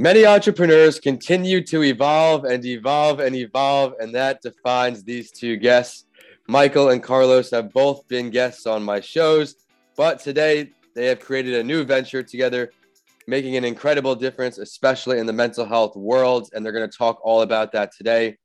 Many entrepreneurs continue to evolve and evolve and evolve, and that defines these two guests. Michael and Carlos have both been guests on my shows, but today they have created a new venture together, making an incredible difference, especially in the mental health world. And they're going to talk all about that today.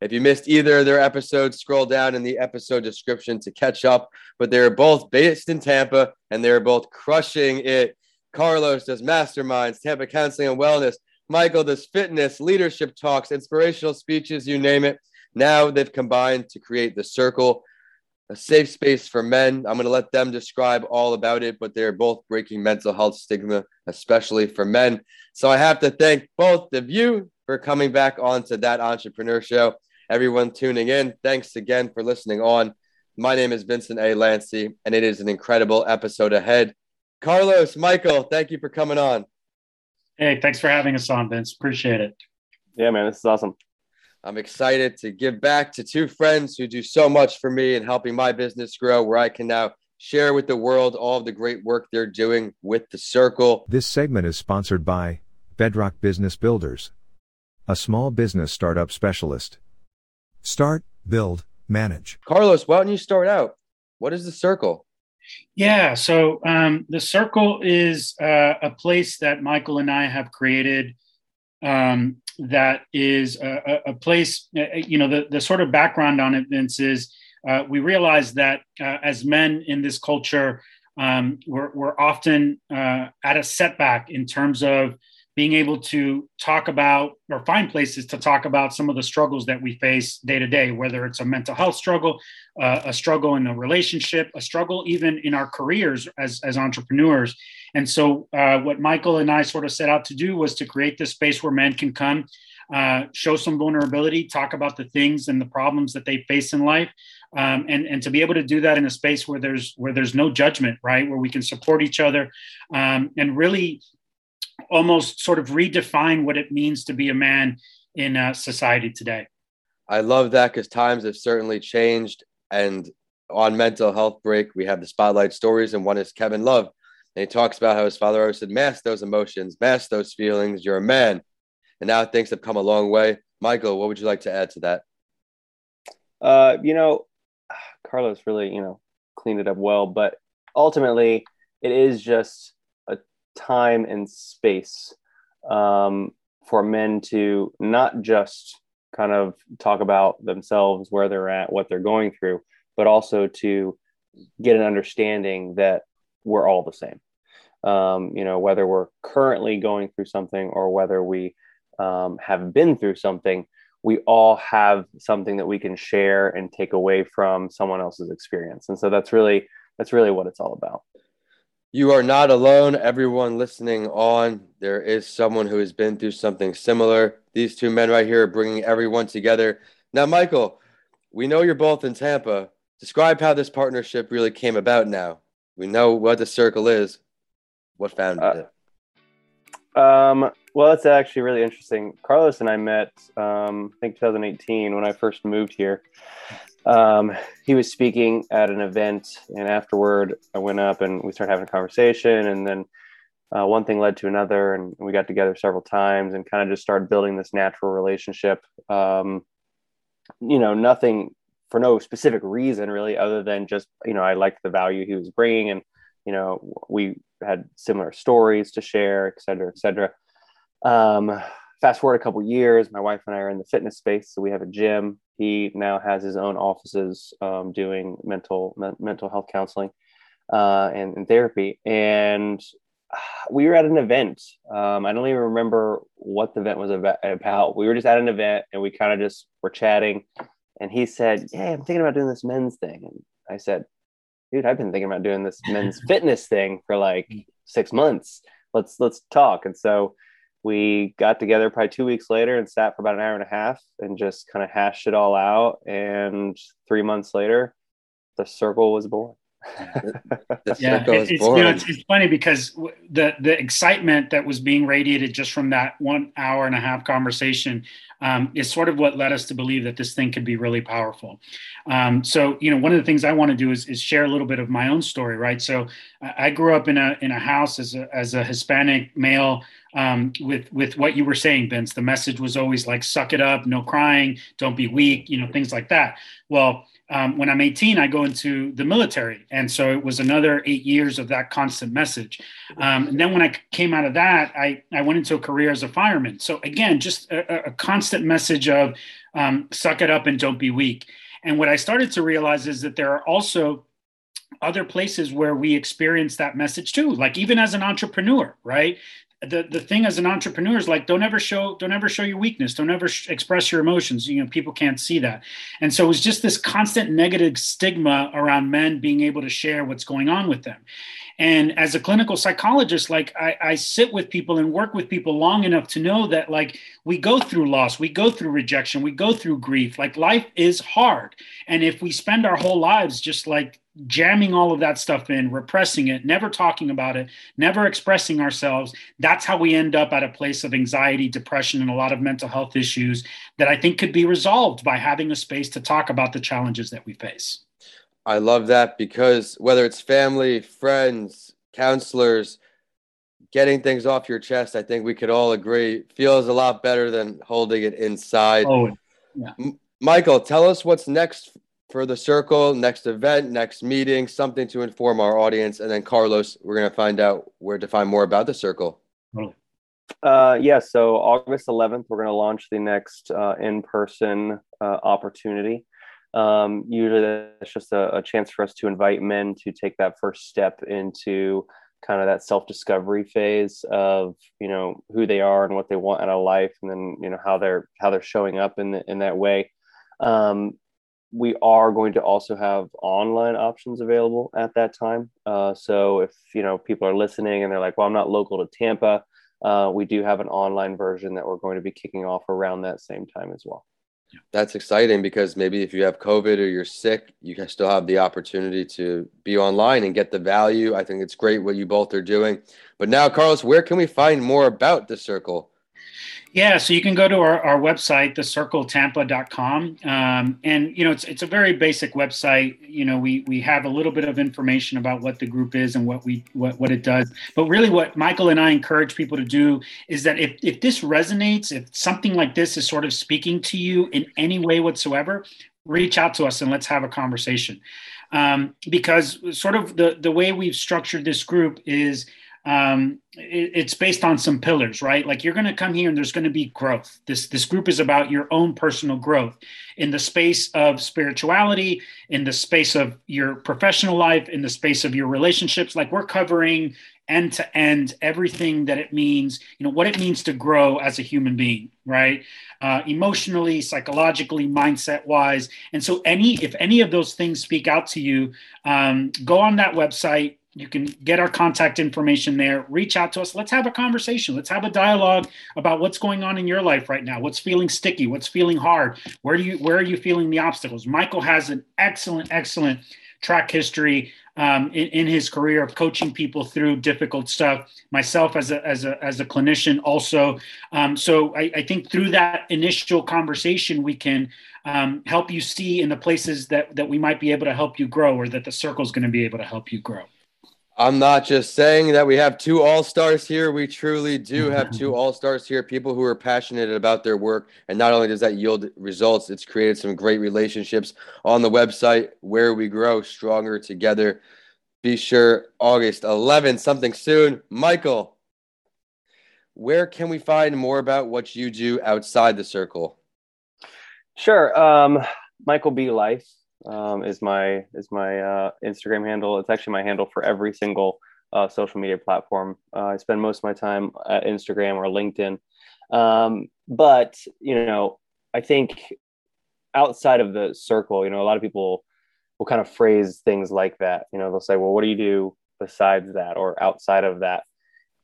If you missed either of their episodes, scroll down in the episode description to catch up. But they're both based in Tampa and they're both crushing it Carlos does masterminds, Tampa counseling and wellness. Michael does fitness, leadership talks, inspirational speeches, you name it. Now they've combined to create the circle, a safe space for men. I'm going to let them describe all about it, but they're both breaking mental health stigma, especially for men. So I have to thank both of you for coming back onto that entrepreneur show. Everyone tuning in, thanks again for listening on. My name is Vincent A. Lancy, and it is an incredible episode ahead. Carlos, Michael, thank you for coming on. Hey, thanks for having us on, Vince. Appreciate it. Yeah, man, this is awesome. I'm excited to give back to two friends who do so much for me in helping my business grow, where I can now share with the world all of the great work they're doing with the circle. This segment is sponsored by Bedrock Business Builders, a small business startup specialist. Start, build, manage. Carlos, why don't you start out? What is the circle? Yeah, so um, the circle is uh, a place that Michael and I have created um, that is a, a, place, uh, uh, you know, the, the sort of background on it, Vince, is uh, we realize that uh, as men in this culture, um, we're, we're often uh, at a setback in terms of being able to talk about or find places to talk about some of the struggles that we face day to day, whether it's a mental health struggle, uh, a struggle in a relationship, a struggle even in our careers as, as entrepreneurs. And so, uh, what Michael and I sort of set out to do was to create this space where men can come, uh, show some vulnerability, talk about the things and the problems that they face in life. Um, and and to be able to do that in a space where there's where there's no judgment, right? Where we can support each other, um, and really almost sort of redefine what it means to be a man in uh, society today. I love that because times have certainly changed. And on mental health break, we have the spotlight stories, and one is Kevin Love. And he talks about how his father always said, mask those emotions, mask those feelings. You're a man. And now things have come a long way. Michael, what would you like to add to that? Uh, you know, Carlos really, you know, cleaned it up well, but ultimately it is just time and space um, for men to not just kind of talk about themselves, where they're at, what they're going through, but also to get an understanding that we're all the same. Um, you know, whether we're currently going through something or whether we um, have been through something, we all have something that we can share and take away from someone else's experience. And so that's really that's really what it's all about. You are not alone. Everyone listening on, there is someone who has been through something similar. These two men right here are bringing everyone together. Now, Michael, we know you're both in Tampa. Describe how this partnership really came about now. We know what the circle is. What founded uh, it? Um, well, it's actually really interesting. Carlos and I met, um, I think 2018 when I first moved here um, he was speaking at an event, and afterward, I went up and we started having a conversation, and then uh, one thing led to another, and we got together several times and kind of just started building this natural relationship. Um, you know, nothing for no specific reason really, other than just you know I liked the value he was bringing, and you know we had similar stories to share, et cetera, et cetera. Um, fast forward a couple years, my wife and I are in the fitness space, so we have a gym he now has his own offices um, doing mental me- mental health counseling uh, and, and, therapy. And we were at an event. Um, I don't even remember what the event was about. We were just at an event and we kind of just were chatting. And he said, "Yeah, I'm thinking about doing this men's thing." And I said, "Dude, I've been thinking about doing this men's fitness thing for like six months. Let's let's talk." And so we got together probably two weeks later and sat for about an hour and a half and just kind of hashed it all out. And three months later, the circle was born. Yeah, it's, you know, it's, it's, funny because the the excitement that was being radiated just from that one hour and a half conversation um, is sort of what led us to believe that this thing could be really powerful. Um, so, you know, one of the things I want to do is, is share a little bit of my own story, right? So, I grew up in a in a house as a as a Hispanic male um, with with what you were saying, Vince. The message was always like, "Suck it up, no crying, don't be weak," you know, things like that. Well, um, when I'm 18, I go into the military, and so it was another eight years of that constant message. Um, and then when I came out of that, I I went into a career as a fireman. So again, just a, a constant message of um, "Suck it up and don't be weak." And what I started to realize is that there are also other places where we experience that message too like even as an entrepreneur right the the thing as an entrepreneur is like don't ever show don't ever show your weakness. Don't ever sh- express your emotions. You know people can't see that. And so it was just this constant negative stigma around men being able to share what's going on with them. And as a clinical psychologist like I, I sit with people and work with people long enough to know that like we go through loss we go through rejection we go through grief. Like life is hard. And if we spend our whole lives just like jamming all of that stuff in, repressing it, never talking about it, never expressing ourselves, that's how we end up at a place of anxiety, depression, and a lot of mental health issues that I think could be resolved by having a space to talk about the challenges that we face. I love that because whether it's family, friends, counselors, getting things off your chest, I think we could all agree feels a lot better than holding it inside. Oh, yeah. M- Michael, tell us what's next for the circle, next event, next meeting, something to inform our audience. And then Carlos, we're going to find out where to find more about the circle. Uh, yeah, so August 11th, we're going to launch the next uh, in person uh, opportunity. Um, usually, that's just a, a, chance for us to invite men to take that first step into kind of that self discovery phase of you know who they are and what they want out of life, and then you know how they're how they're showing up in the, in that way. Um, we are going to also have online options available at that time. Uh, so if you know people are listening and they're like, "Well, I'm not local to Tampa," uh, we do have an online version that we're going to be kicking off around that same time as well. That's exciting because maybe if you have COVID or you're sick, you can still have the opportunity to be online and get the value. I think it's great what you both are doing. But now, Carlos, where can we find more about the circle? Yeah, so you can go to our, our website, thecircletampa.com. Um, and, you know, it's, it's a very basic website. You know, we, we have a little bit of information about what the group is and what we what, what it does. But really what Michael and I encourage people to do is that if, if this resonates, if something like this is sort of speaking to you in any way whatsoever, reach out to us and let's have a conversation. Um, because sort of the, the way we've structured this group is – um, it, it's based on some pillars, right? Like you're going to come here and there's going to be growth. This this group is about your own personal growth in the space of spirituality, in the space of your professional life, in the space of your relationships. Like we're covering end to end everything that it means you know what it means to grow as a human being right uh, emotionally psychologically mindset wise and so any if any of those things speak out to you um, go on that website you can get our contact information there. Reach out to us. Let's have a conversation. Let's have a dialogue about what's going on in your life right now. What's feeling sticky? What's feeling hard? Where do you where are you feeling the obstacles? Michael has an excellent, excellent track history um, in, in, his career of coaching people through difficult stuff. Myself as a as a as a clinician also. Um, so I, I, think through that initial conversation, we can um, help you see in the places that that we might be able to help you grow, or that the circle is going to be able to help you grow. I'm not just saying that we have two all stars here. We truly do have two all stars here, people who are passionate about their work. And not only does that yield results, it's created some great relationships on the website where we grow stronger together. Be sure August 11th, something soon. Michael, where can we find more about what you do outside the circle? Sure. Um, Michael B. Life um, is my is my uh, Instagram handle. It's actually my handle for every single uh, social media platform. Uh, I spend most of my time at Instagram or LinkedIn. Um, but you know, I think outside of the circle, you know, a lot of people will kind of phrase things like that. You know, they'll say, "Well, what do you do besides that or outside of that?"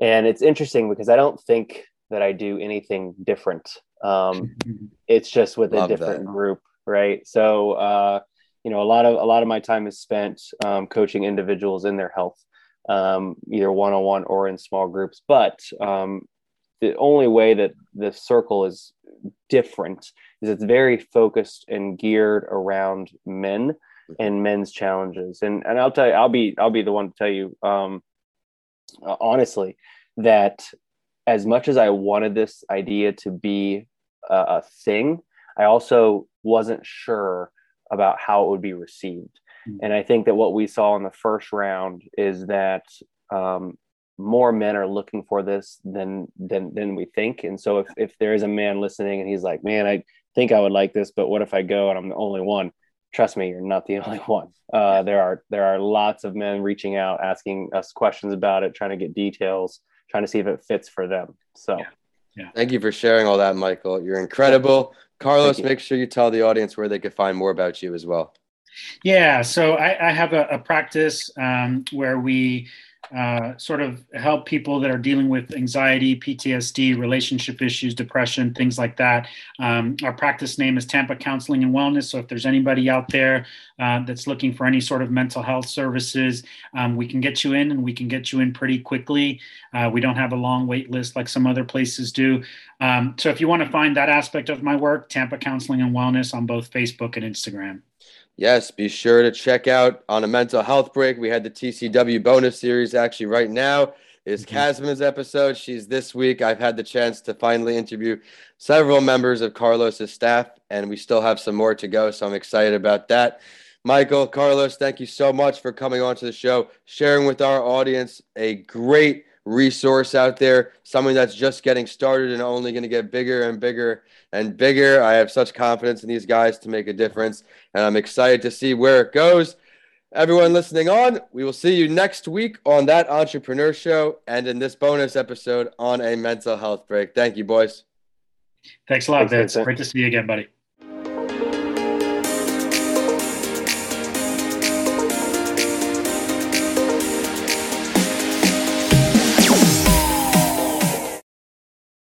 And it's interesting because I don't think that I do anything different. Um, it's just with Love a different that. group, right? So uh, you know a lot of a lot of my time is spent um, coaching individuals in their health um, either one-on-one or in small groups. But um, the only way that the circle is different is it's very focused and geared around men and men's challenges. And and i'll tell you i'll be i'll be the one to tell you um, honestly that as much as I wanted this idea to be a, a thing, I also wasn't sure about how it would be received. Mm-hmm. And I think that what we saw in the first round is that um, more men are looking for this than than than we think. And so if if there is a man listening and he's like, "Man, I think I would like this, but what if I go and I'm the only one?" Trust me, you're not the only one. Uh, there are there are lots of men reaching out, asking us questions about it, trying to get details, trying to see if it fits for them. So, yeah. Yeah. Thank you for sharing all that, Michael. You're incredible. Carlos, make sure you tell the audience where they can find more about you as well. Yeah, so I, I have a, a practice um, where we uh, sort of help people that are dealing with anxiety, PTSD, relationship issues, depression, things like that. Um, our practice name is Tampa Counseling and Wellness. So if there's anybody out there uh, that's looking for any sort of mental health services, um, we can get you in and we can get you in pretty quickly. Uh, we don't have a long wait list like some other places do. Um, so if you want to find that aspect of my work, Tampa Counseling and Wellness on both Facebook and Instagram. Yes, be sure to check out on a mental health break. We had the TCW bonus series actually right now is mm-hmm. episode. She's this week. I've had the chance to finally interview several members of Carlos's staff, and we still have some more to go. So I'm excited about that. Michael, Carlos, thank you so much for coming on to the show, sharing with our audience a great resource out there, something that's just getting started and only going to get bigger and bigger and bigger. I have such confidence in these guys to make a difference, and I'm excited to see where it goes. Everyone listening on, we will see you next week on that entrepreneur show and in this bonus episode on a mental health break. Thank you, boys. Thanks a lot, Vince. Great to see you again, buddy.